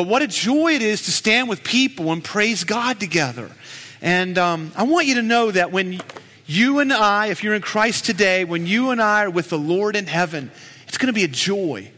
But what a joy it is to stand with people and praise God together. And um, I want you to know that when you and I, if you're in Christ today, when you and I are with the Lord in heaven, it's going to be a joy.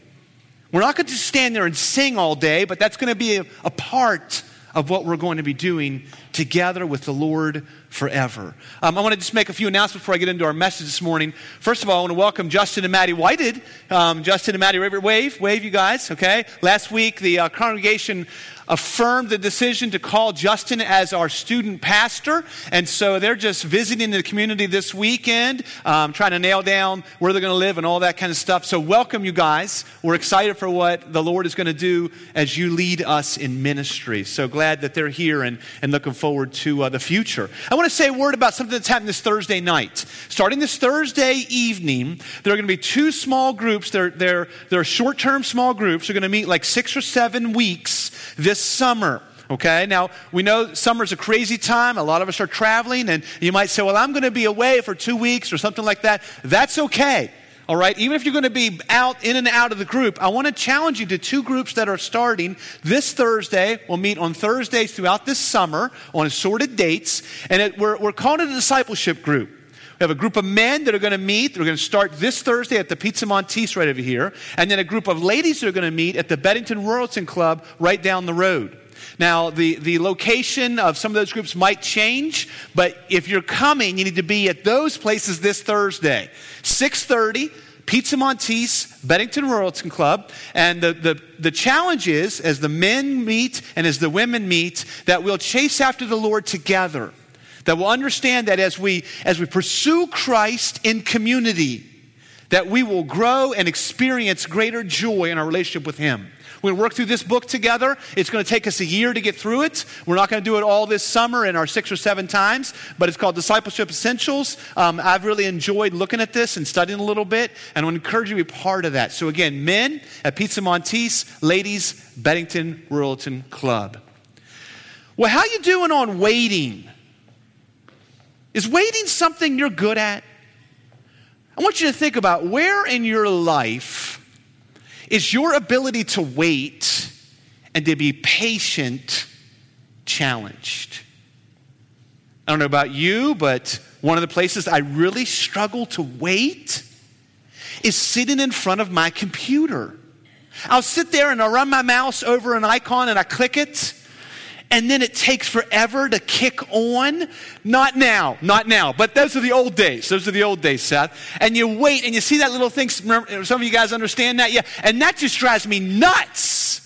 We're not going to stand there and sing all day, but that's going to be a, a part of what we're going to be doing together with the Lord forever. Um, I want to just make a few announcements before I get into our message this morning. First of all, I want to welcome Justin and Maddie Whited. Um, Justin and Maddie, wave, wave, you guys, okay? Last week, the uh, congregation affirmed the decision to call Justin as our student pastor. And so they're just visiting the community this weekend, um, trying to nail down where they're going to live and all that kind of stuff. So, welcome, you guys. We're excited for what the Lord is going to do as you lead us in ministry. So glad that they're here and, and looking forward to uh, the future. I want to say a word about something that's happening this Thursday night. Starting this Thursday evening, there are going to be two small groups. They're, they're, they're short term small groups. They're going to meet like six or seven weeks this summer. Okay, now we know summer's a crazy time. A lot of us are traveling, and you might say, Well, I'm going to be away for two weeks or something like that. That's okay. All right, even if you're going to be out in and out of the group, I want to challenge you to two groups that are starting this Thursday. We'll meet on Thursdays throughout this summer on assorted dates, and it, we're, we're calling it a discipleship group. We have a group of men that are going to meet. They're going to start this Thursday at the Pizza Montese right over here. And then a group of ladies that are going to meet at the Bennington Royalton Club right down the road. Now, the, the location of some of those groups might change, but if you're coming, you need to be at those places this Thursday. 630, Pizza Montese, Bennington Royalton Club. And the, the, the challenge is, as the men meet and as the women meet, that we'll chase after the Lord together that we'll understand that as we as we pursue Christ in community that we will grow and experience greater joy in our relationship with him. We're going to work through this book together. It's going to take us a year to get through it. We're not going to do it all this summer in our six or seven times, but it's called Discipleship Essentials. Um, I've really enjoyed looking at this and studying a little bit, and I want to encourage you to be part of that. So, again, men at Pizza Montese, ladies, Bennington Royalton Club. Well, how you doing on waiting? Is waiting something you're good at? I want you to think about where in your life is your ability to wait and to be patient challenged. I don't know about you, but one of the places I really struggle to wait is sitting in front of my computer. I'll sit there and I'll run my mouse over an icon and I click it and then it takes forever to kick on. Not now, not now, but those are the old days. Those are the old days, Seth. And you wait and you see that little thing. Remember, some of you guys understand that? Yeah. And that just drives me nuts.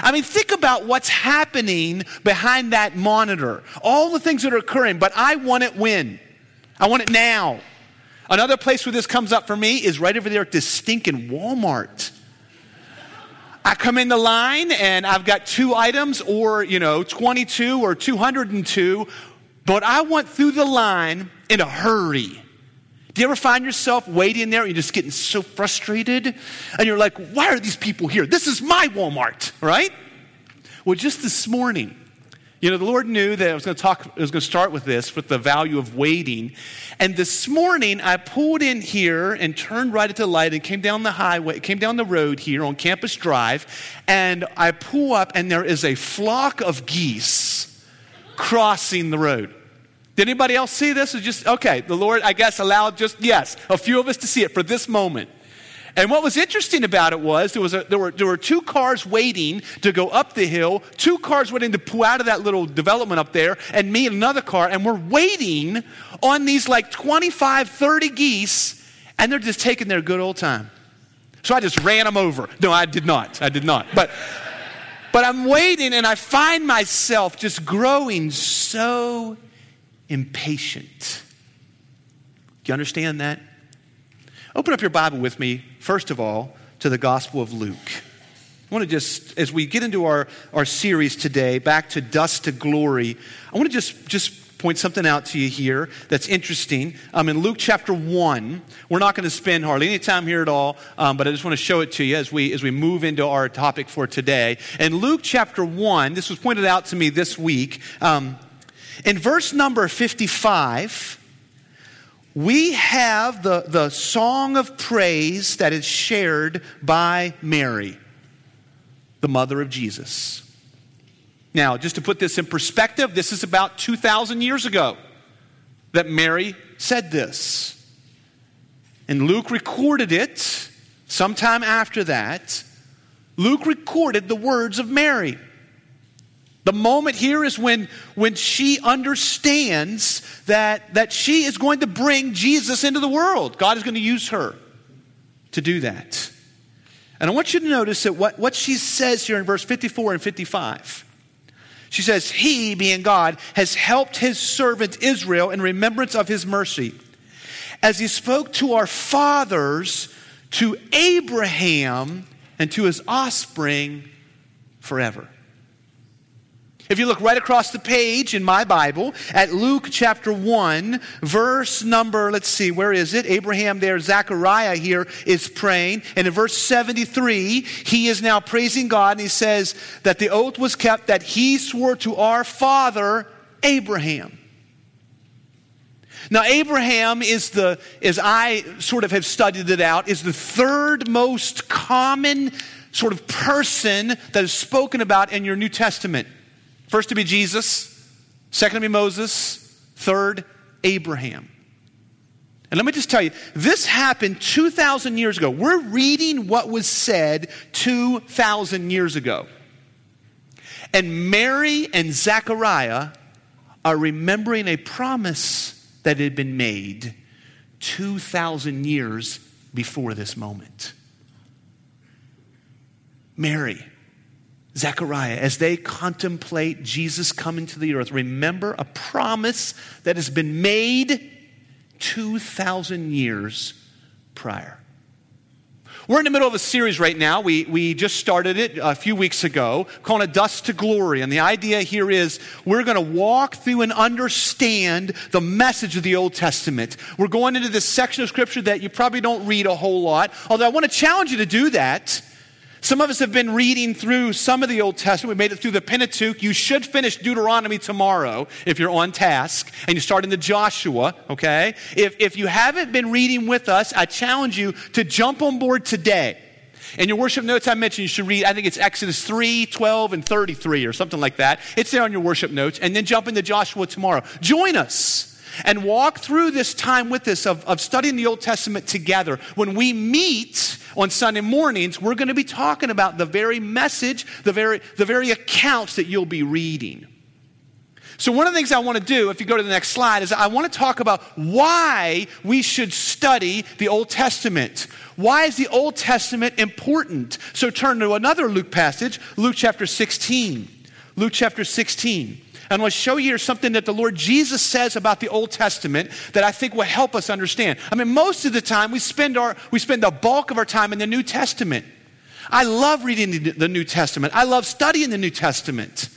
I mean, think about what's happening behind that monitor. All the things that are occurring, but I want it when? I want it now. Another place where this comes up for me is right over there at this stinking Walmart. I come in the line and I've got two items or, you know, 22 or 202, but I went through the line in a hurry. Do you ever find yourself waiting there and you're just getting so frustrated? And you're like, why are these people here? This is my Walmart, right? Well, just this morning, you know, the Lord knew that I was going to talk, I was going to start with this, with the value of waiting. And this morning, I pulled in here and turned right at the light and came down the highway, came down the road here on Campus Drive. And I pull up, and there is a flock of geese crossing the road. Did anybody else see this? Or just, okay, the Lord, I guess, allowed just, yes, a few of us to see it for this moment. And what was interesting about it was there, was a, there, were, there were two cars waiting to go up the hill, two cars waiting to pull out of that little development up there, and me and another car, and we're waiting on these like 25, 30 geese, and they're just taking their good old time. So I just ran them over. No, I did not. I did not. But, but I'm waiting, and I find myself just growing so impatient. Do you understand that? Open up your Bible with me, first of all, to the Gospel of Luke. I want to just, as we get into our, our series today, back to dust to glory, I want to just, just point something out to you here that's interesting. Um, in Luke chapter 1, we're not going to spend hardly any time here at all, um, but I just want to show it to you as we, as we move into our topic for today. In Luke chapter 1, this was pointed out to me this week. Um, in verse number 55, we have the, the song of praise that is shared by Mary, the mother of Jesus. Now, just to put this in perspective, this is about 2,000 years ago that Mary said this. And Luke recorded it sometime after that. Luke recorded the words of Mary. The moment here is when, when she understands that, that she is going to bring Jesus into the world. God is going to use her to do that. And I want you to notice that what, what she says here in verse 54 and 55. She says, He, being God, has helped his servant Israel in remembrance of his mercy, as he spoke to our fathers, to Abraham, and to his offspring forever. If you look right across the page in my Bible at Luke chapter 1, verse number, let's see, where is it? Abraham there, Zechariah here is praying. And in verse 73, he is now praising God and he says that the oath was kept that he swore to our father, Abraham. Now, Abraham is the, as I sort of have studied it out, is the third most common sort of person that is spoken about in your New Testament. First to be Jesus, second to be Moses, third, Abraham. And let me just tell you, this happened 2,000 years ago. We're reading what was said 2,000 years ago. And Mary and Zechariah are remembering a promise that had been made 2,000 years before this moment. Mary, Zechariah, as they contemplate Jesus coming to the earth, remember a promise that has been made 2,000 years prior. We're in the middle of a series right now. We, we just started it a few weeks ago called it Dust to Glory. And the idea here is we're going to walk through and understand the message of the Old Testament. We're going into this section of Scripture that you probably don't read a whole lot, although I want to challenge you to do that some of us have been reading through some of the Old Testament. We made it through the Pentateuch. You should finish Deuteronomy tomorrow if you're on task and you start in the Joshua, okay? If, if you haven't been reading with us, I challenge you to jump on board today. In your worship notes, I mentioned you should read, I think it's Exodus 3, 12, and 33 or something like that. It's there on your worship notes. And then jump into Joshua tomorrow. Join us and walk through this time with us of, of studying the Old Testament together. When we meet on Sunday mornings, we're going to be talking about the very message, the very, the very accounts that you'll be reading. So, one of the things I want to do, if you go to the next slide, is I want to talk about why we should study the Old Testament. Why is the Old Testament important? So, turn to another Luke passage, Luke chapter 16. Luke chapter 16. And I want to show you here something that the Lord Jesus says about the Old Testament that I think will help us understand. I mean, most of the time we spend our we spend the bulk of our time in the New Testament. I love reading the New Testament. I love studying the New Testament.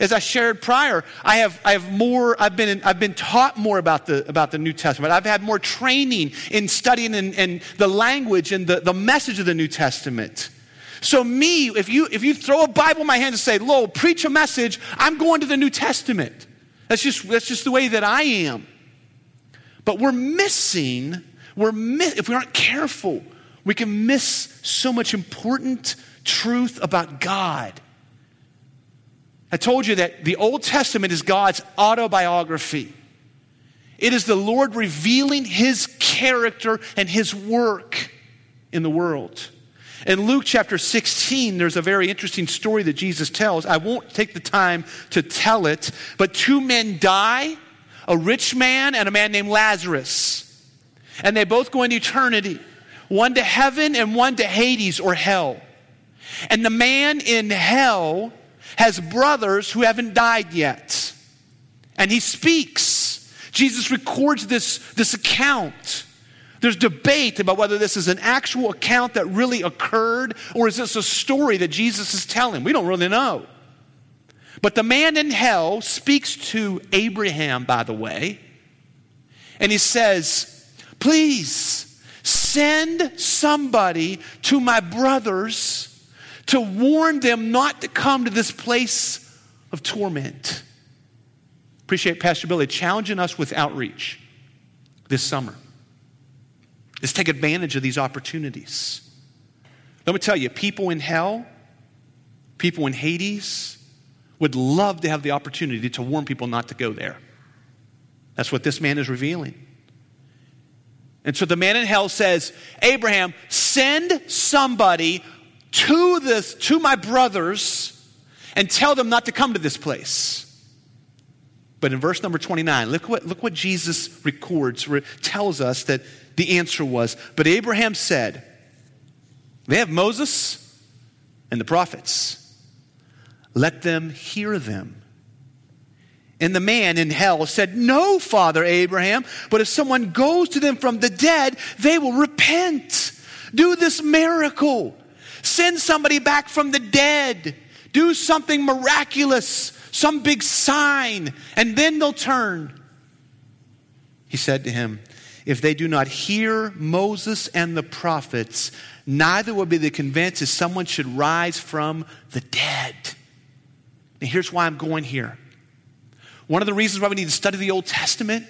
As I shared prior, I have, I have more, I've been, I've been taught more about the, about the New Testament. I've had more training in studying and, and the language and the, the message of the New Testament. So, me, if you, if you throw a Bible in my hand and say, Lowell, preach a message, I'm going to the New Testament. That's just, that's just the way that I am. But we're missing, we're miss, if we aren't careful, we can miss so much important truth about God. I told you that the Old Testament is God's autobiography. It is the Lord revealing his character and his work in the world. In Luke chapter 16, there's a very interesting story that Jesus tells. I won't take the time to tell it, but two men die a rich man and a man named Lazarus. And they both go into eternity, one to heaven and one to Hades or hell. And the man in hell has brothers who haven't died yet. And he speaks. Jesus records this, this account. There's debate about whether this is an actual account that really occurred or is this a story that Jesus is telling. We don't really know. But the man in hell speaks to Abraham, by the way, and he says, Please send somebody to my brothers to warn them not to come to this place of torment. Appreciate Pastor Billy challenging us with outreach this summer. Let's take advantage of these opportunities. Let me tell you, people in hell, people in Hades, would love to have the opportunity to warn people not to go there. That's what this man is revealing. And so the man in hell says, Abraham, send somebody to this to my brothers and tell them not to come to this place. But in verse number 29, look what, look what Jesus records, tells us that the answer was. But Abraham said, They have Moses and the prophets. Let them hear them. And the man in hell said, No, Father Abraham, but if someone goes to them from the dead, they will repent. Do this miracle. Send somebody back from the dead. Do something miraculous, some big sign, and then they'll turn. He said to him, If they do not hear Moses and the prophets, neither will be the convinced if someone should rise from the dead. And here's why I'm going here. One of the reasons why we need to study the Old Testament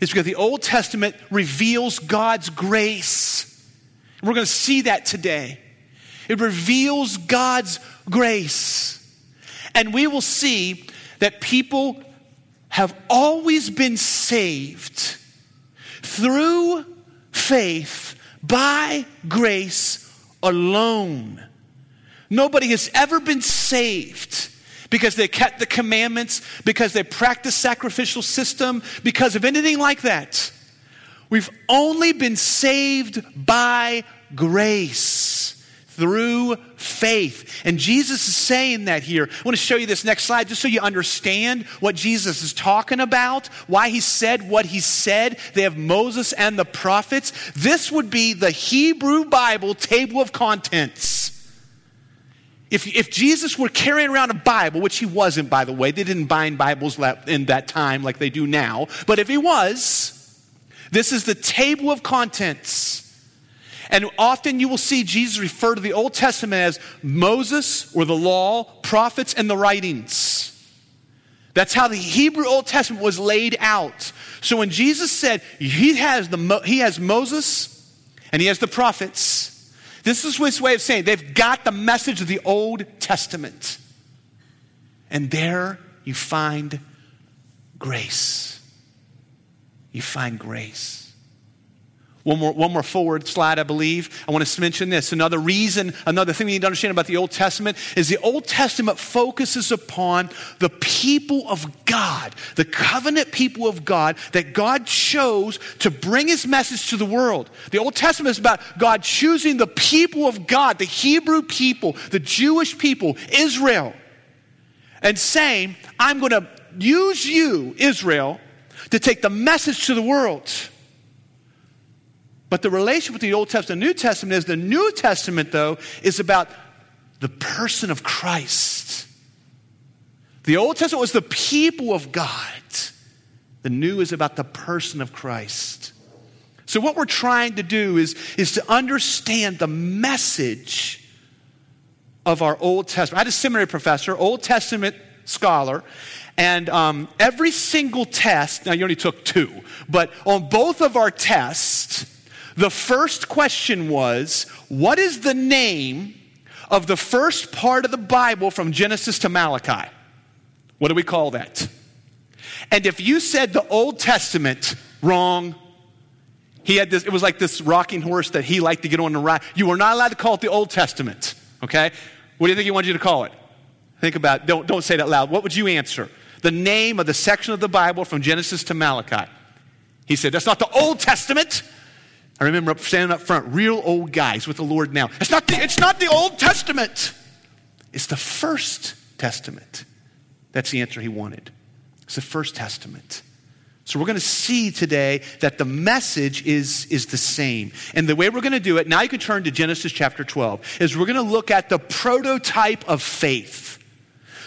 is because the Old Testament reveals God's grace. We're going to see that today. It reveals God's grace. And we will see that people have always been saved through faith by grace alone. Nobody has ever been saved because they kept the commandments, because they practiced sacrificial system, because of anything like that. We've only been saved by grace through faith. And Jesus is saying that here. I want to show you this next slide just so you understand what Jesus is talking about, why he said what he said. They have Moses and the prophets. This would be the Hebrew Bible table of contents. If, if Jesus were carrying around a Bible, which he wasn't, by the way, they didn't bind Bibles in that time like they do now, but if he was, this is the table of contents. And often you will see Jesus refer to the Old Testament as Moses or the law, prophets, and the writings. That's how the Hebrew Old Testament was laid out. So when Jesus said he has, the, he has Moses and he has the prophets, this is his way of saying they've got the message of the Old Testament. And there you find grace. You find grace. One more, one more forward slide, I believe. I want to mention this. Another reason, another thing we need to understand about the Old Testament is the Old Testament focuses upon the people of God, the covenant people of God that God chose to bring his message to the world. The Old Testament is about God choosing the people of God, the Hebrew people, the Jewish people, Israel, and saying, I'm going to use you, Israel, to take the message to the world. But the relation with the Old Testament and New Testament is the New Testament, though, is about the person of Christ. The Old Testament was the people of God. The New is about the person of Christ. So, what we're trying to do is, is to understand the message of our Old Testament. I had a seminary professor, Old Testament scholar, and um, every single test, now you only took two, but on both of our tests, the first question was What is the name of the first part of the Bible from Genesis to Malachi? What do we call that? And if you said the Old Testament, wrong. He had this, it was like this rocking horse that he liked to get on and ride. You were not allowed to call it the Old Testament, okay? What do you think he wanted you to call it? Think about it. Don't, don't say that loud. What would you answer? The name of the section of the Bible from Genesis to Malachi. He said, That's not the Old Testament. I remember standing up front, real old guys with the Lord now. It's not the, it's not the Old Testament, it's the First Testament. That's the answer he wanted. It's the First Testament. So we're going to see today that the message is, is the same. And the way we're going to do it, now you can turn to Genesis chapter 12, is we're going to look at the prototype of faith.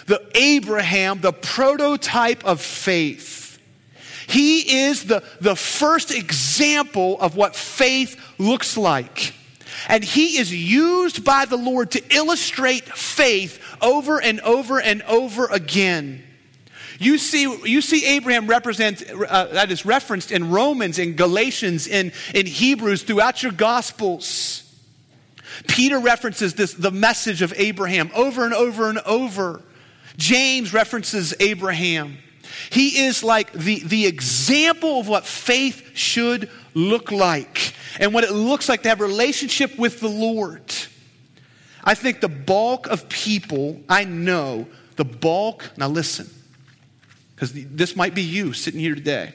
The Abraham, the prototype of faith. He is the, the first example of what faith looks like. And he is used by the Lord to illustrate faith over and over and over again. You see, you see Abraham represent, uh, that is referenced in Romans, in Galatians, in, in Hebrews, throughout your Gospels. Peter references this, the message of Abraham over and over and over. James references Abraham. He is like the, the example of what faith should look like and what it looks like to have a relationship with the Lord. I think the bulk of people I know, the bulk, now listen, because this might be you sitting here today.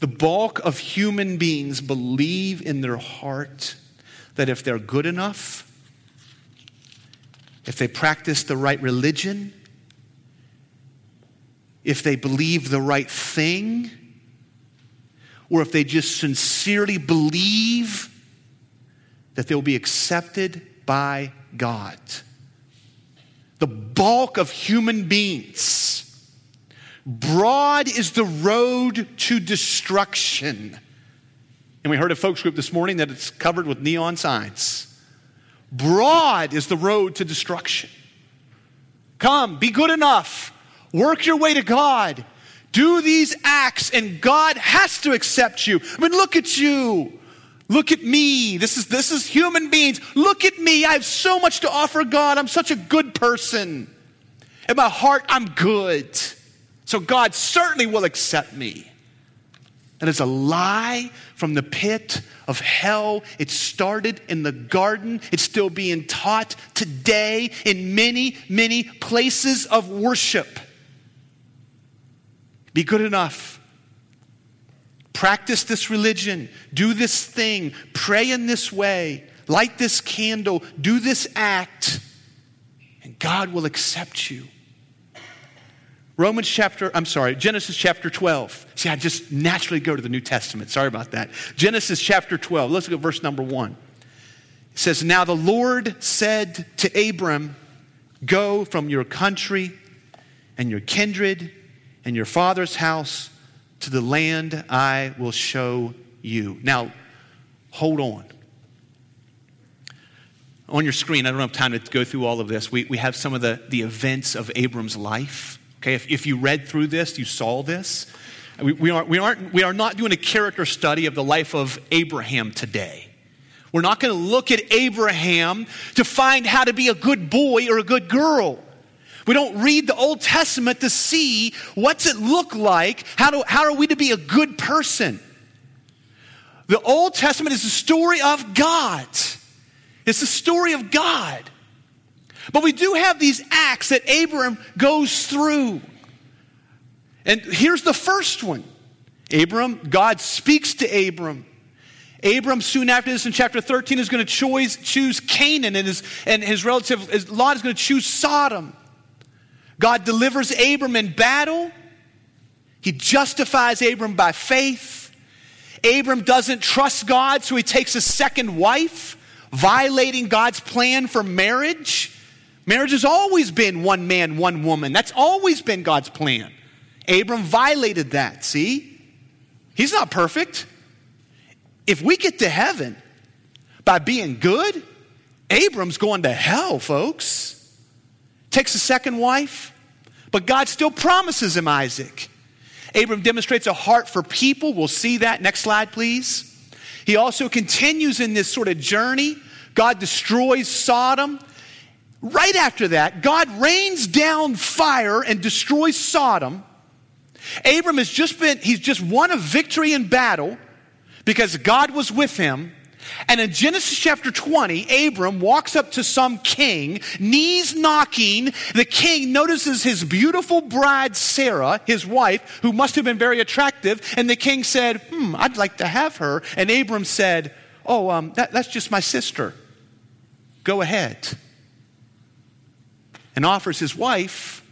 The bulk of human beings believe in their heart that if they're good enough, if they practice the right religion, if they believe the right thing, or if they just sincerely believe that they'll be accepted by God. The bulk of human beings. Broad is the road to destruction. And we heard a folks group this morning that it's covered with neon signs. Broad is the road to destruction. Come, be good enough. Work your way to God. Do these acts, and God has to accept you. I mean, look at you. Look at me. This is, this is human beings. Look at me. I have so much to offer God. I'm such a good person. In my heart, I'm good. So God certainly will accept me. That is a lie from the pit of hell. It started in the garden. It's still being taught today in many, many places of worship. Be good enough. Practice this religion. Do this thing. Pray in this way. Light this candle. Do this act. And God will accept you. Romans chapter, I'm sorry, Genesis chapter 12. See, I just naturally go to the New Testament. Sorry about that. Genesis chapter 12. Let's look at verse number 1. It says, Now the Lord said to Abram, Go from your country and your kindred and your father's house to the land I will show you. Now, hold on. On your screen, I don't have time to go through all of this. We, we have some of the, the events of Abram's life. Okay, if, if you read through this, you saw this. We, we, are, we, aren't, we are not doing a character study of the life of Abraham today. We're not going to look at Abraham to find how to be a good boy or a good girl. We don't read the Old Testament to see what's it look like? How, do, how are we to be a good person? The Old Testament is the story of God. It's the story of God. But we do have these acts that Abram goes through. And here's the first one Abram, God speaks to Abram. Abram, soon after this in chapter 13, is going to choose, choose Canaan, and his, and his relative Lot is going to choose Sodom. God delivers Abram in battle. He justifies Abram by faith. Abram doesn't trust God, so he takes a second wife, violating God's plan for marriage. Marriage has always been one man, one woman. That's always been God's plan. Abram violated that, see? He's not perfect. If we get to heaven by being good, Abram's going to hell, folks takes a second wife, but God still promises him Isaac. Abram demonstrates a heart for people. We'll see that. Next slide, please. He also continues in this sort of journey. God destroys Sodom. Right after that, God rains down fire and destroys Sodom. Abram has just been, he's just won a victory in battle because God was with him. And in Genesis chapter 20, Abram walks up to some king, knees knocking. The king notices his beautiful bride, Sarah, his wife, who must have been very attractive. And the king said, Hmm, I'd like to have her. And Abram said, Oh, um, that, that's just my sister. Go ahead. And offers his wife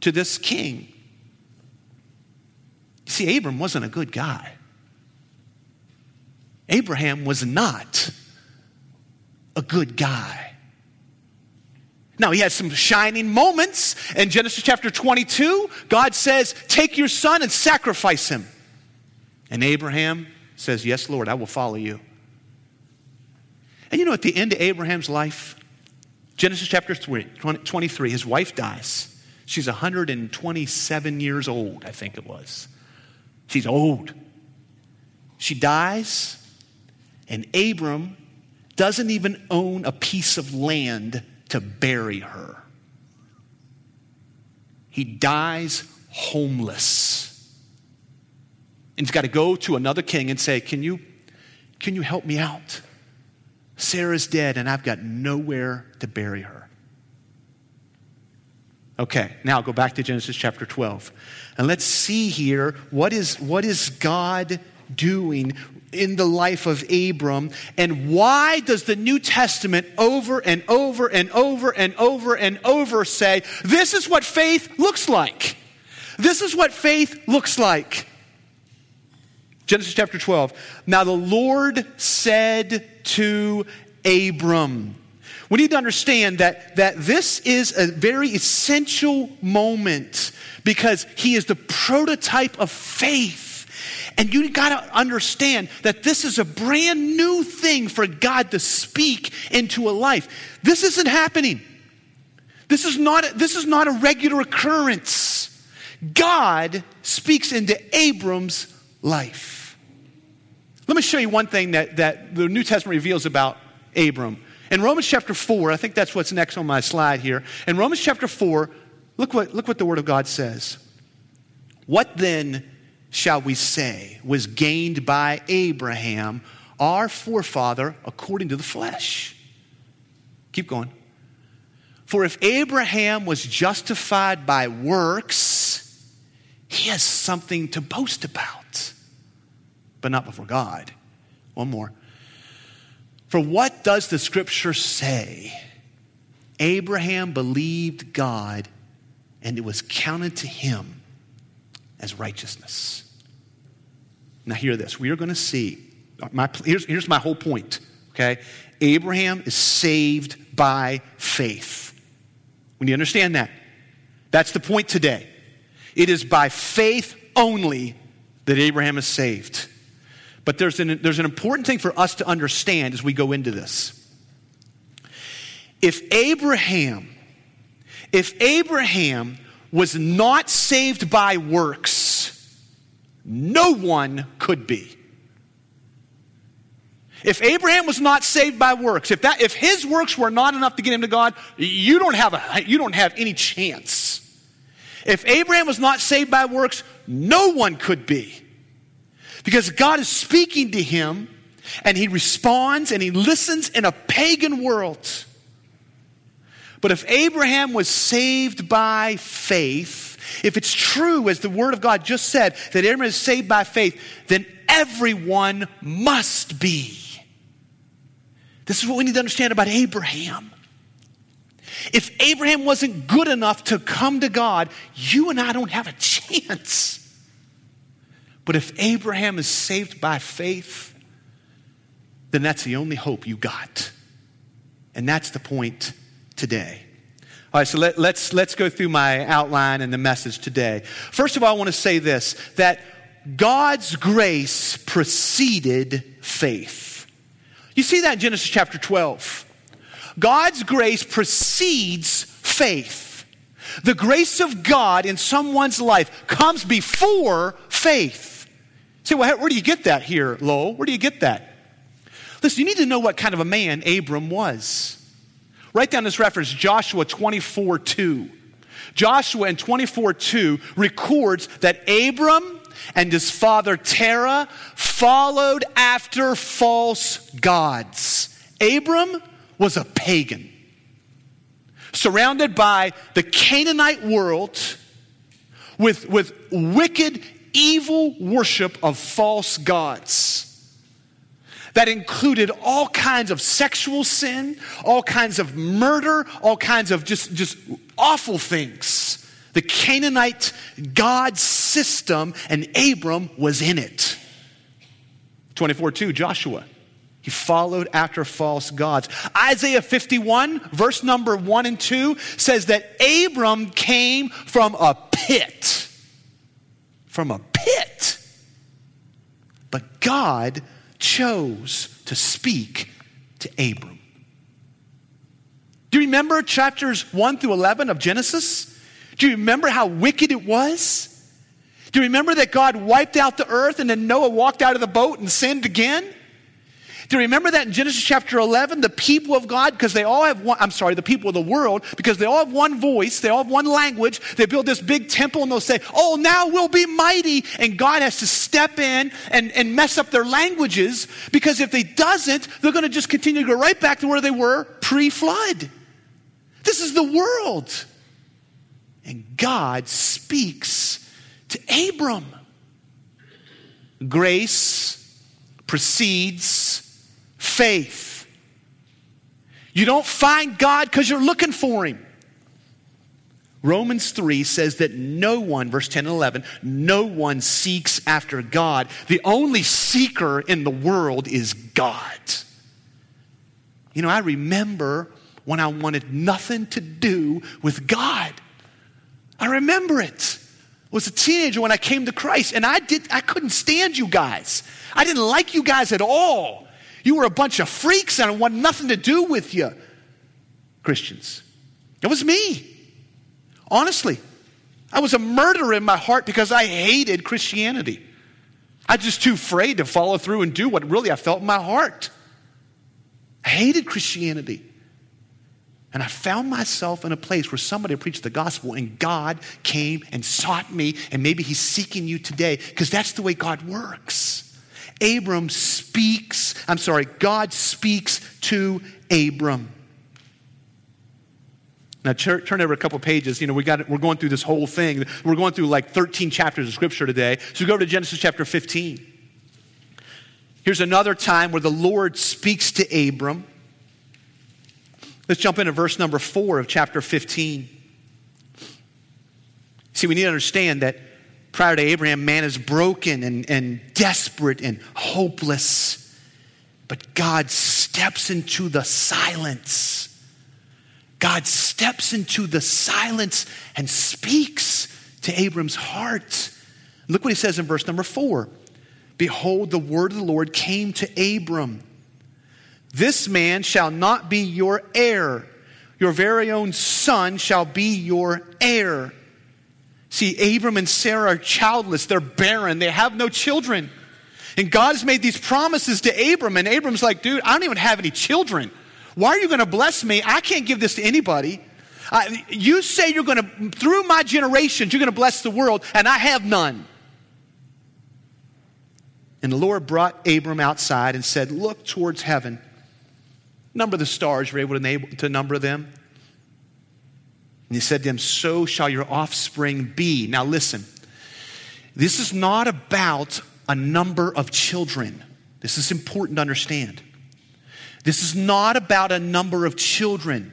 to this king. See, Abram wasn't a good guy. Abraham was not a good guy. Now, he had some shining moments. In Genesis chapter 22, God says, Take your son and sacrifice him. And Abraham says, Yes, Lord, I will follow you. And you know, at the end of Abraham's life, Genesis chapter 23, his wife dies. She's 127 years old, I think it was. She's old. She dies, and Abram doesn't even own a piece of land to bury her. he dies homeless. And he's got to go to another king and say, Can you, can you help me out? Sarah's dead, and I've got nowhere to bury her. Okay, now go back to Genesis chapter 12. And let's see here what is, what is God doing in the life of Abram and why does the New Testament over and over and over and over and over say, this is what faith looks like? This is what faith looks like. Genesis chapter 12. Now the Lord said to Abram, we need to understand that, that this is a very essential moment because he is the prototype of faith. And you got to understand that this is a brand new thing for God to speak into a life. This isn't happening. This is not, this is not a regular occurrence. God speaks into Abram's life. Let me show you one thing that, that the New Testament reveals about Abram. In Romans chapter 4, I think that's what's next on my slide here. In Romans chapter 4, look what, look what the Word of God says. What then shall we say was gained by Abraham, our forefather, according to the flesh? Keep going. For if Abraham was justified by works, he has something to boast about but not before God. One more. For what does the scripture say? Abraham believed God, and it was counted to him as righteousness. Now, hear this. We are going to see, my, here's, here's my whole point, okay? Abraham is saved by faith. When you understand that, that's the point today. It is by faith only that Abraham is saved. But there's an, there's an important thing for us to understand as we go into this. If Abraham, if Abraham was not saved by works, no one could be. If Abraham was not saved by works, if, that, if his works were not enough to get him to God, you don't, have a, you don't have any chance. If Abraham was not saved by works, no one could be. Because God is speaking to him and he responds and he listens in a pagan world. But if Abraham was saved by faith, if it's true, as the Word of God just said, that Abraham is saved by faith, then everyone must be. This is what we need to understand about Abraham. If Abraham wasn't good enough to come to God, you and I don't have a chance. But if Abraham is saved by faith, then that's the only hope you got. And that's the point today. All right, so let, us let's, let's go through my outline and the message today. First of all, I want to say this that God's grace preceded faith. You see that in Genesis chapter 12. God's grace precedes faith. The grace of God in someone's life comes before faith. Say, well, where do you get that here, Lowell? Where do you get that? Listen, you need to know what kind of a man Abram was. Write down this reference, Joshua 24 2. Joshua in 24 2 records that Abram and his father Terah followed after false gods. Abram was a pagan, surrounded by the Canaanite world with, with wicked evil worship of false gods that included all kinds of sexual sin, all kinds of murder, all kinds of just, just awful things. The Canaanite God system, and Abram was in it. 24 2, Joshua. He followed after false gods. Isaiah 51, verse number 1 and 2 says that Abram came from a pit from a pit. But God chose to speak to Abram. Do you remember chapters 1 through 11 of Genesis? Do you remember how wicked it was? Do you remember that God wiped out the earth and then Noah walked out of the boat and sinned again? Do you remember that in Genesis chapter 11? The people of God, because they all have one, I'm sorry, the people of the world, because they all have one voice, they all have one language, they build this big temple and they'll say, Oh, now we'll be mighty. And God has to step in and, and mess up their languages because if they doesn't, they're going to just continue to go right back to where they were pre flood. This is the world. And God speaks to Abram. Grace precedes faith. You don't find God because you're looking for Him. Romans 3 says that no one, verse 10 and 11, no one seeks after God. The only seeker in the world is God. You know, I remember when I wanted nothing to do with God. I remember it. I was a teenager when I came to Christ, and I did I couldn't stand you guys. I didn't like you guys at all. You were a bunch of freaks and I want nothing to do with you. Christians. It was me. Honestly. I was a murderer in my heart because I hated Christianity. I was just too afraid to follow through and do what really I felt in my heart. I hated Christianity. And I found myself in a place where somebody preached the gospel and God came and sought me, and maybe He's seeking you today because that's the way God works. Abram speaks, I'm sorry, God speaks to Abram. Now, turn over a couple pages. You know, we got, we're going through this whole thing. We're going through like 13 chapters of Scripture today. So go to Genesis chapter 15. Here's another time where the Lord speaks to Abram. Let's jump into verse number 4 of chapter 15. See, we need to understand that prior to Abraham, man is broken and, and desperate and hopeless. But God steps into the silence. God steps into the silence and speaks to Abram's heart. Look what he says in verse number four Behold, the word of the Lord came to Abram. This man shall not be your heir, your very own son shall be your heir. See, Abram and Sarah are childless, they're barren, they have no children. And God has made these promises to Abram, and Abram's like, dude, I don't even have any children. Why are you going to bless me? I can't give this to anybody. Uh, you say you're going to, through my generations, you're going to bless the world, and I have none. And the Lord brought Abram outside and said, Look towards heaven. Number the stars, you're able to, to number them. And he said to him, So shall your offspring be. Now listen, this is not about a number of children. This is important to understand. This is not about a number of children.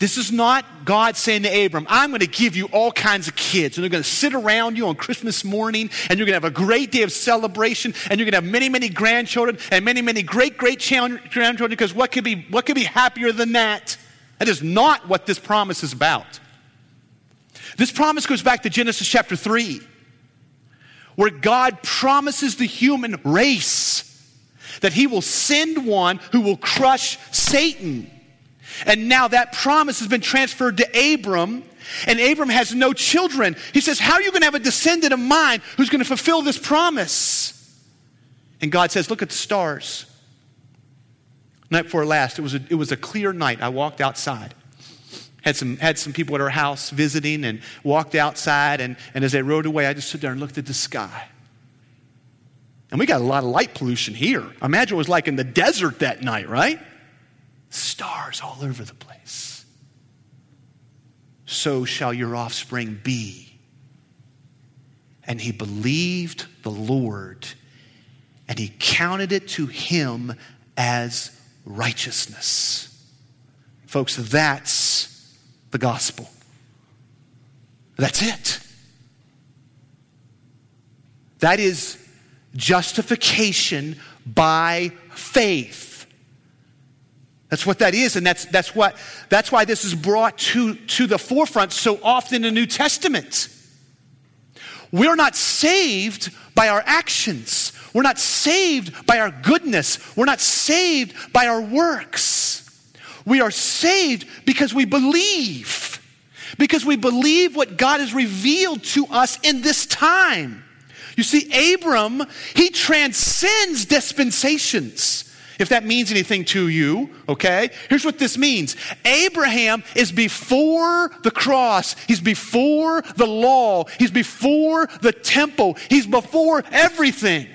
This is not God saying to Abram, I'm going to give you all kinds of kids, and they're going to sit around you on Christmas morning, and you're going to have a great day of celebration, and you're going to have many, many grandchildren, and many, many great, great grandchildren, because what could be, what could be happier than that? That is not what this promise is about. This promise goes back to Genesis chapter 3, where God promises the human race that he will send one who will crush Satan. And now that promise has been transferred to Abram, and Abram has no children. He says, How are you going to have a descendant of mine who's going to fulfill this promise? And God says, Look at the stars. Night before last, it was a, it was a clear night. I walked outside. Had some, had some people at our house visiting and walked outside. And, and as they rode away, I just stood there and looked at the sky. And we got a lot of light pollution here. Imagine it was like in the desert that night, right? Stars all over the place. So shall your offspring be. And he believed the Lord, and he counted it to him as righteousness. Folks, that's the gospel. That's it. That is justification by faith. That's what that is, and that's, that's, what, that's why this is brought to, to the forefront so often in the New Testament. We're not saved by our actions. We're not saved by our goodness. We're not saved by our works. We are saved because we believe. Because we believe what God has revealed to us in this time. You see, Abram, he transcends dispensations. if that means anything to you, okay? Here's what this means Abraham is before the cross, he's before the law, he's before the temple, he's before everything.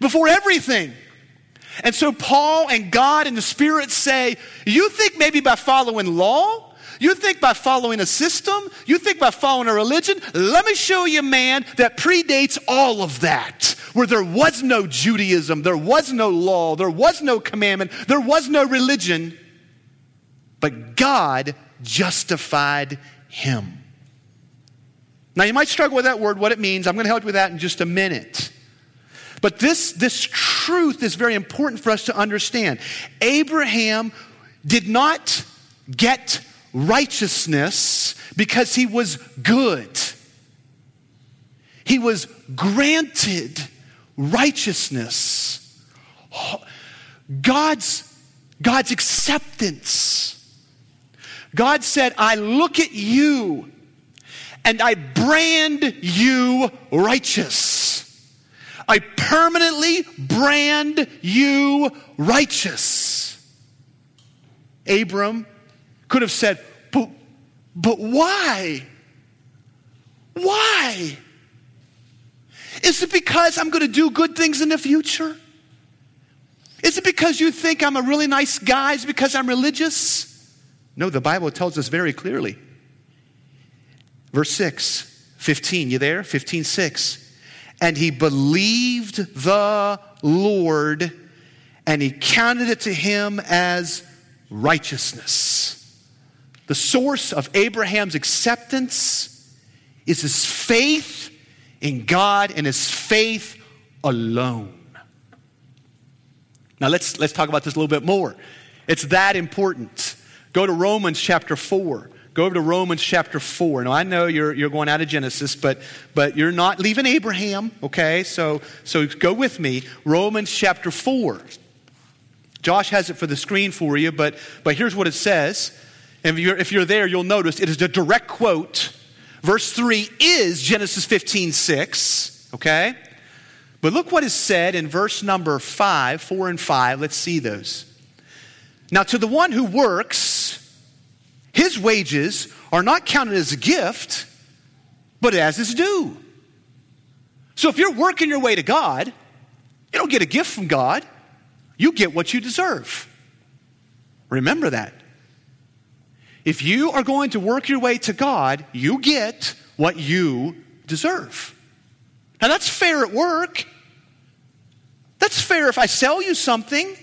Before everything. And so Paul and God and the Spirit say, You think maybe by following law, you think by following a system, you think by following a religion, let me show you a man that predates all of that, where there was no Judaism, there was no law, there was no commandment, there was no religion, but God justified him. Now, you might struggle with that word, what it means. I'm going to help you with that in just a minute. But this, this truth is very important for us to understand. Abraham did not get righteousness because he was good. He was granted righteousness. God's, God's acceptance. God said, I look at you and I brand you righteous. I permanently brand you righteous. Abram could have said, but, but why? Why? Is it because I'm going to do good things in the future? Is it because you think I'm a really nice guy? Is because I'm religious? No, the Bible tells us very clearly. Verse 6, 15, you there? 15, 6. And he believed the Lord, and he counted it to him as righteousness. The source of Abraham's acceptance is his faith in God and his faith alone. Now let's, let's talk about this a little bit more. It's that important. Go to Romans chapter 4. Go over to Romans chapter 4. Now, I know you're, you're going out of Genesis, but, but you're not leaving Abraham, okay? So, so go with me. Romans chapter 4. Josh has it for the screen for you, but, but here's what it says and if you're, if you're there, you'll notice it is a direct quote. Verse 3 is Genesis 15 6, okay? But look what is said in verse number 5, 4 and 5. Let's see those. Now, to the one who works, his wages are not counted as a gift, but as his due. So if you're working your way to God, you don't get a gift from God, you get what you deserve. Remember that. If you are going to work your way to God, you get what you deserve. Now, that's fair at work. That's fair if I sell you something.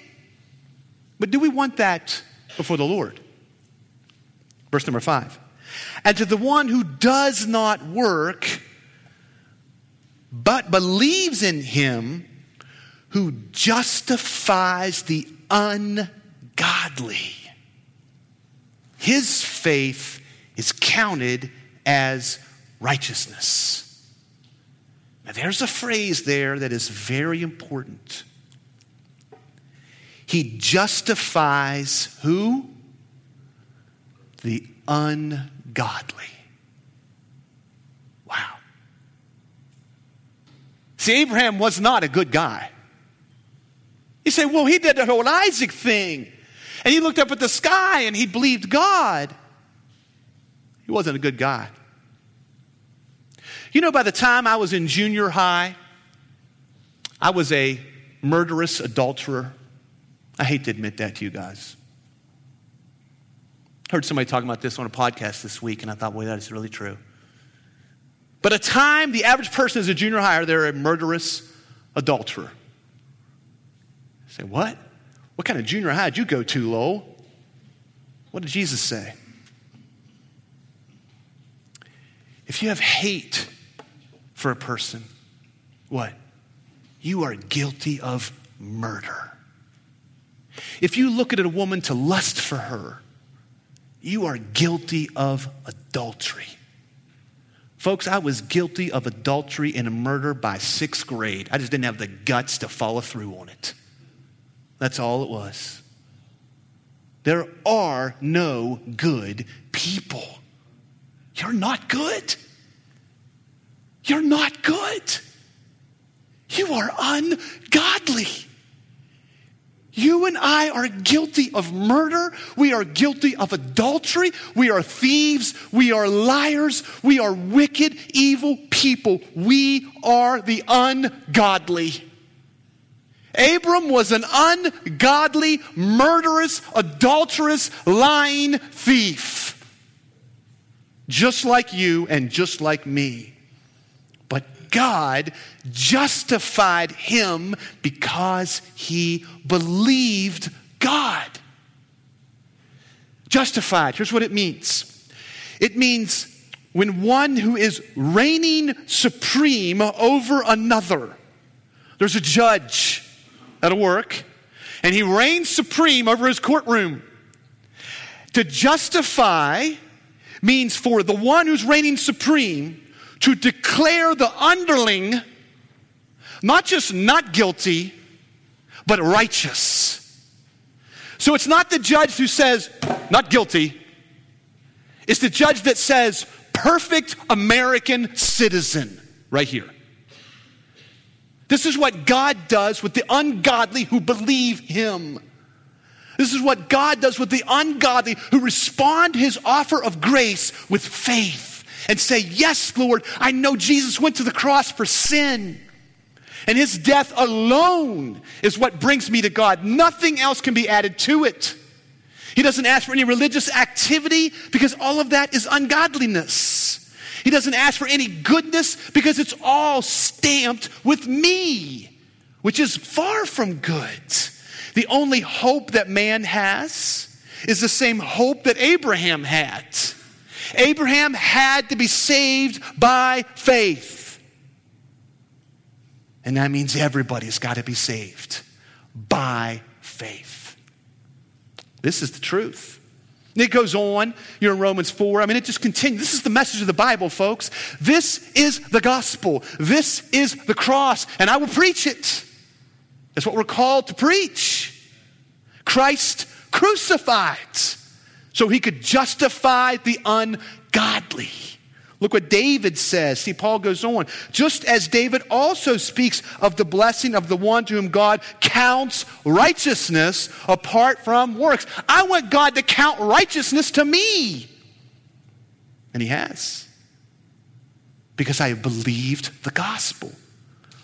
But do we want that before the Lord? Verse number five. And to the one who does not work, but believes in him who justifies the ungodly his faith is counted as righteousness. Now, there's a phrase there that is very important. He justifies who? The ungodly. Wow. See, Abraham was not a good guy. You say, well, he did the whole Isaac thing. And he looked up at the sky and he believed God. He wasn't a good guy. You know, by the time I was in junior high, I was a murderous adulterer. I hate to admit that to you guys. Heard somebody talking about this on a podcast this week, and I thought, boy, that is really true. But a time the average person is a junior high, they're a murderous adulterer. I say, what? What kind of junior high did you go to, Lowell? What did Jesus say? If you have hate for a person, what? You are guilty of murder. If you look at a woman to lust for her, you are guilty of adultery. Folks, I was guilty of adultery and a murder by sixth grade. I just didn't have the guts to follow through on it. That's all it was. There are no good people. You're not good. You're not good. You are ungodly. You and I are guilty of murder. We are guilty of adultery. We are thieves. We are liars. We are wicked, evil people. We are the ungodly. Abram was an ungodly, murderous, adulterous, lying thief. Just like you and just like me. God justified him because he believed God. Justified, here's what it means it means when one who is reigning supreme over another, there's a judge at a work, and he reigns supreme over his courtroom. To justify means for the one who's reigning supreme to declare the underling not just not guilty, but righteous. So it's not the judge who says, not guilty. It's the judge that says, perfect American citizen, right here. This is what God does with the ungodly who believe Him. This is what God does with the ungodly who respond His offer of grace with faith and say, Yes, Lord, I know Jesus went to the cross for sin. And his death alone is what brings me to God. Nothing else can be added to it. He doesn't ask for any religious activity because all of that is ungodliness. He doesn't ask for any goodness because it's all stamped with me, which is far from good. The only hope that man has is the same hope that Abraham had Abraham had to be saved by faith. And that means everybody's got to be saved by faith. This is the truth. It goes on. You're in Romans 4. I mean, it just continues. This is the message of the Bible, folks. This is the gospel. This is the cross, and I will preach it. That's what we're called to preach. Christ crucified so he could justify the ungodly. Look what David says. See, Paul goes on. Just as David also speaks of the blessing of the one to whom God counts righteousness apart from works. I want God to count righteousness to me. And he has. Because I have believed the gospel.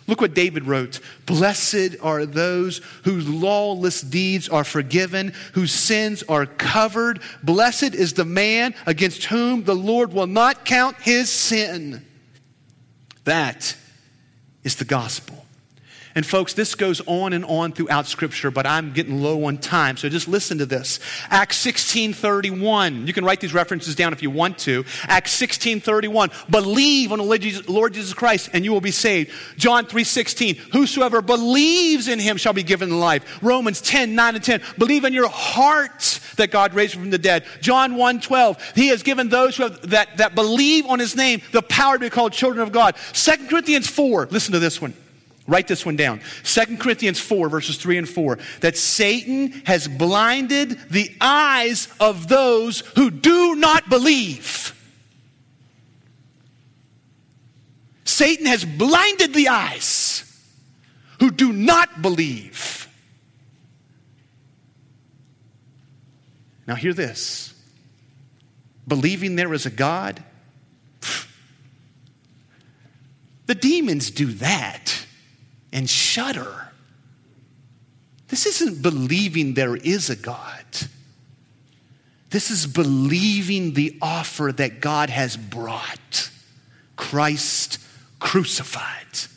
Look what David wrote Blessed are those whose lawless deeds are forgiven, whose sins are covered. Blessed is the man against whom the Lord will not count his sin. That is the gospel. And folks, this goes on and on throughout scripture, but I'm getting low on time, so just listen to this. Acts 16:31. You can write these references down if you want to. Acts 16:31. Believe on the Lord Jesus Christ and you will be saved. John 3:16. Whosoever believes in him shall be given life. Romans 10, 9 and 10. Believe in your heart that God raised from the dead. John 1:12. He has given those who have, that, that believe on his name the power to be called children of God. 2 Corinthians 4. Listen to this one. Write this one down. 2 Corinthians 4, verses 3 and 4. That Satan has blinded the eyes of those who do not believe. Satan has blinded the eyes who do not believe. Now, hear this believing there is a God, the demons do that and shudder. This isn't believing there is a God. This is believing the offer that God has brought Christ crucified.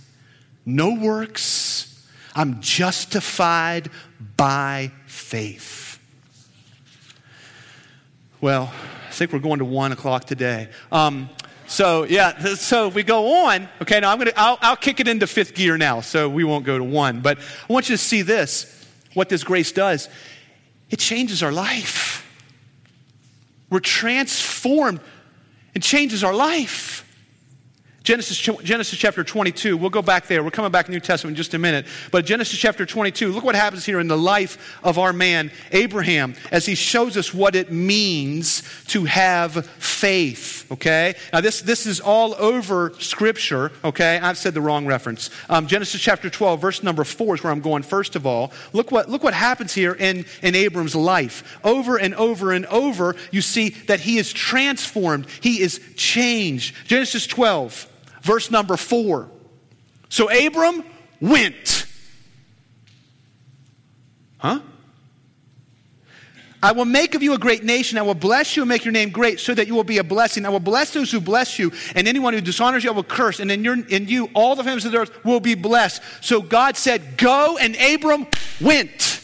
No works. I'm justified by faith. Well, I think we're going to one o'clock today. Um, so yeah, so we go on. Okay, now I'm gonna I'll, I'll kick it into fifth gear now, so we won't go to one. But I want you to see this: what this grace does. It changes our life. We're transformed. and changes our life Genesis, Genesis chapter 22, we'll go back there. We're coming back to the New Testament in just a minute. But Genesis chapter 22, look what happens here in the life of our man, Abraham, as he shows us what it means to have faith, okay? Now, this, this is all over Scripture, okay? I've said the wrong reference. Um, Genesis chapter 12, verse number 4 is where I'm going first of all. Look what, look what happens here in, in Abram's life. Over and over and over, you see that he is transformed, he is changed. Genesis 12, verse number four. So Abram went. Huh? I will make of you a great nation. I will bless you and make your name great so that you will be a blessing. I will bless those who bless you, and anyone who dishonors you, I will curse. And in, your, in you, all the families of the earth will be blessed. So God said, Go, and Abram went.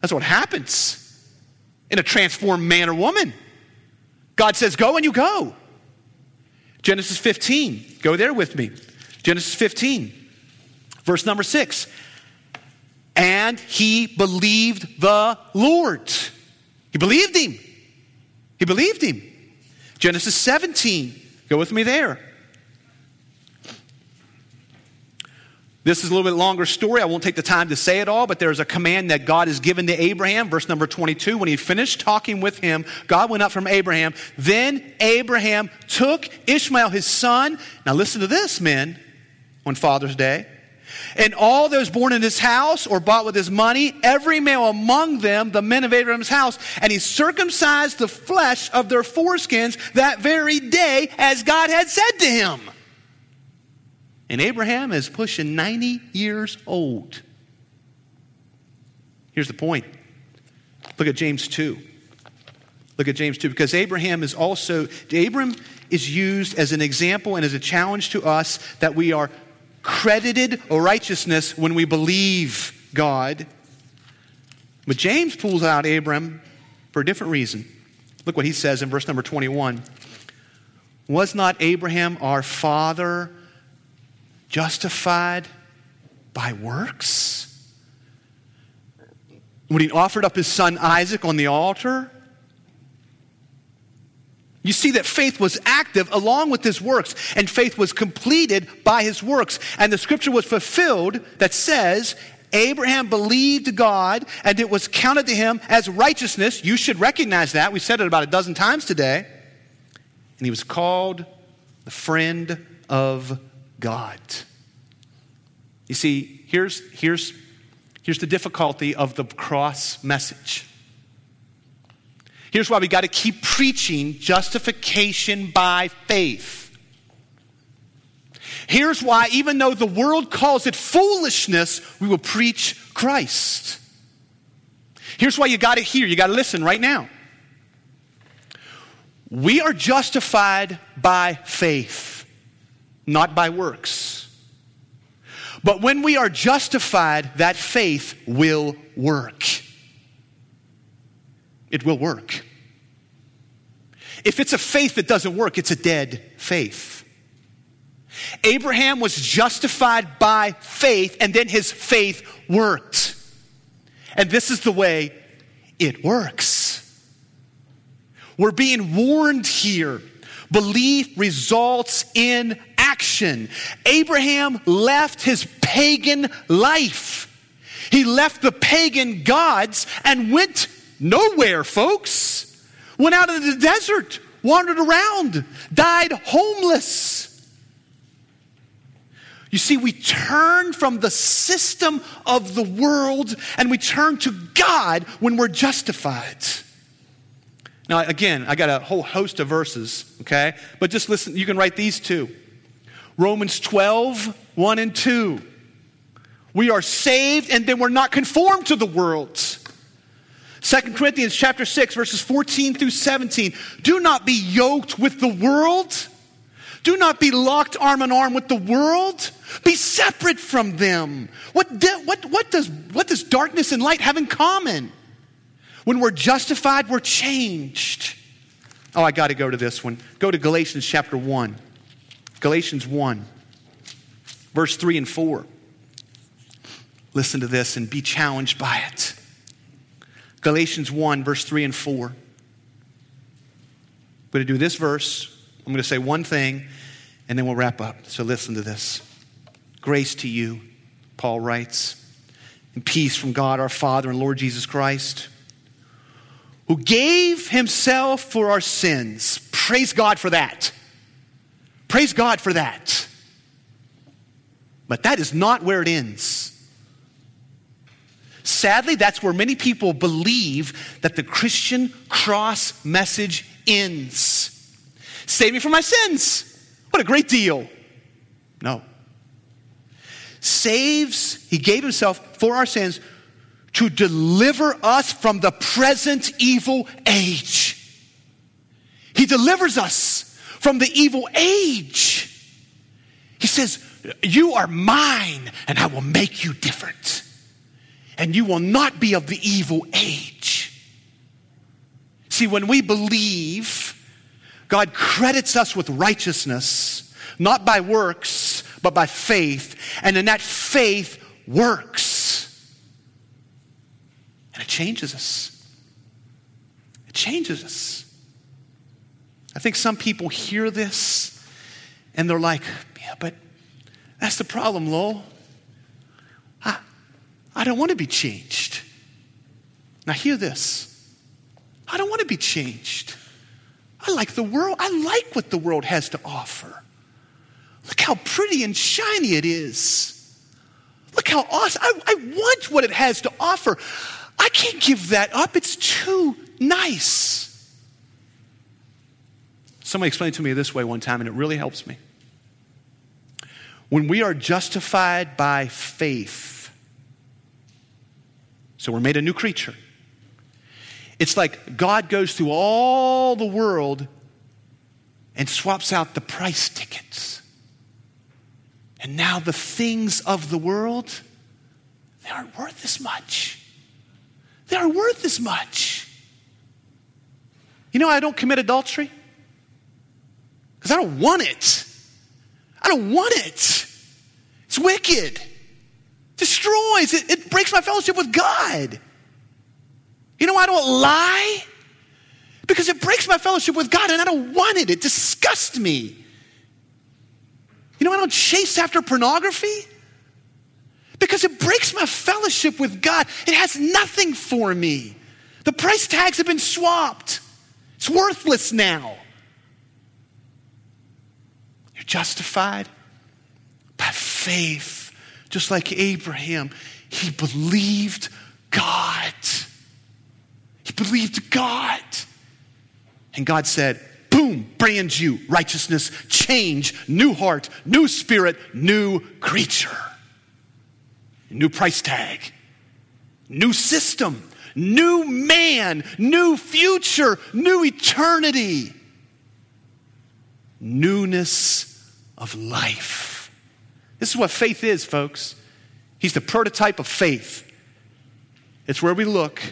That's what happens in a transformed man or woman. God says, Go, and you go. Genesis 15. Go there with me. Genesis 15, verse number 6. And he believed the Lord. He believed him. He believed him. Genesis 17. Go with me there. This is a little bit longer story. I won't take the time to say it all, but there's a command that God has given to Abraham. Verse number 22 When he finished talking with him, God went up from Abraham. Then Abraham took Ishmael, his son. Now listen to this, men, on Father's Day. And all those born in his house or bought with his money, every male among them, the men of Abraham's house, and he circumcised the flesh of their foreskins that very day as God had said to him. And Abraham is pushing 90 years old. Here's the point look at James 2. Look at James 2, because Abraham is also, Abram is used as an example and as a challenge to us that we are credited righteousness when we believe God. But James pulls out Abram for a different reason. Look what he says in verse number 21. Was not Abraham our father justified by works? When he offered up his son Isaac on the altar? You see that faith was active along with his works, and faith was completed by his works. And the scripture was fulfilled that says, Abraham believed God, and it was counted to him as righteousness. You should recognize that. We said it about a dozen times today. And he was called the friend of God. You see, here's, here's, here's the difficulty of the cross message. Here's why we got to keep preaching justification by faith. Here's why, even though the world calls it foolishness, we will preach Christ. Here's why you got to hear, you got to listen right now. We are justified by faith, not by works. But when we are justified, that faith will work. It will work. If it's a faith that doesn't work, it's a dead faith. Abraham was justified by faith, and then his faith worked. And this is the way it works. We're being warned here Belief results in action. Abraham left his pagan life. He left the pagan gods and went nowhere, folks. Went out into the desert, wandered around, died homeless. You see, we turn from the system of the world and we turn to God when we're justified. Now, again, I got a whole host of verses, okay? But just listen, you can write these two Romans 12, 1 and 2. We are saved and then we're not conformed to the world. 2 Corinthians chapter 6 verses 14 through 17. Do not be yoked with the world. Do not be locked arm in arm with the world. Be separate from them. What, what, what, does, what does darkness and light have in common? When we're justified, we're changed. Oh, I got to go to this one. Go to Galatians chapter 1. Galatians 1, verse 3 and 4. Listen to this and be challenged by it. Galatians 1, verse 3 and 4. I'm going to do this verse, I'm going to say one thing and then we'll wrap up. So listen to this. Grace to you, Paul writes, and peace from God our Father and Lord Jesus Christ, who gave himself for our sins. Praise God for that. Praise God for that. But that is not where it ends. Sadly, that's where many people believe that the Christian cross message ends. Save me from my sins. What a great deal. No. Saves, he gave himself for our sins to deliver us from the present evil age. He delivers us from the evil age. He says, You are mine, and I will make you different and you will not be of the evil age. See, when we believe, God credits us with righteousness, not by works, but by faith. And in that faith works. And it changes us. It changes us. I think some people hear this and they're like, yeah, but that's the problem, Lowell. I don't want to be changed. Now, hear this I don't want to be changed. I like the world, I like what the world has to offer. Look how pretty and shiny it is. Look how awesome. I, I want what it has to offer. I can't give that up, it's too nice. Somebody explained to me this way one time, and it really helps me. When we are justified by faith, so we're made a new creature. It's like God goes through all the world and swaps out the price tickets. And now the things of the world, they aren't worth as much. They aren't worth as much. You know, I don't commit adultery because I don't want it. I don't want it. It's wicked destroys, it, it breaks my fellowship with God. You know, why I don't lie because it breaks my fellowship with God and I don't want it. It disgusts me. You know, I don't chase after pornography because it breaks my fellowship with God. It has nothing for me. The price tags have been swapped, it's worthless now. You're justified? By faith. Just like Abraham, he believed God. He believed God. And God said, boom, brand you, righteousness, change, new heart, new spirit, new creature, new price tag, new system, new man, new future, new eternity, newness of life. This is what faith is, folks. He's the prototype of faith. It's where we look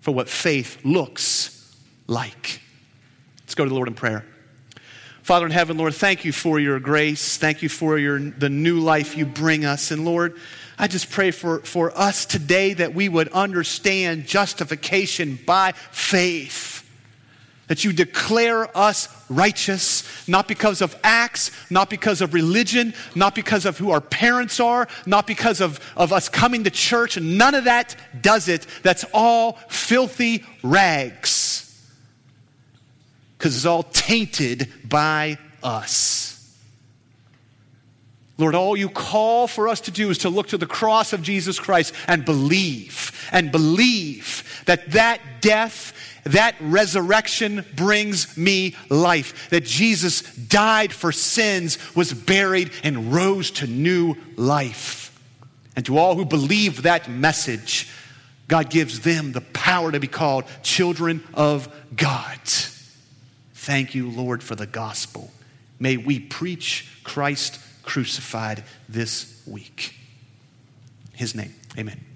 for what faith looks like. Let's go to the Lord in prayer. Father in heaven, Lord, thank you for your grace. Thank you for your, the new life you bring us. And Lord, I just pray for, for us today that we would understand justification by faith that you declare us righteous, not because of acts, not because of religion, not because of who our parents are, not because of, of us coming to church. None of that does it. That's all filthy rags. Because it's all tainted by us. Lord, all you call for us to do is to look to the cross of Jesus Christ and believe, and believe that that death that resurrection brings me life. That Jesus died for sins, was buried, and rose to new life. And to all who believe that message, God gives them the power to be called children of God. Thank you, Lord, for the gospel. May we preach Christ crucified this week. His name, amen.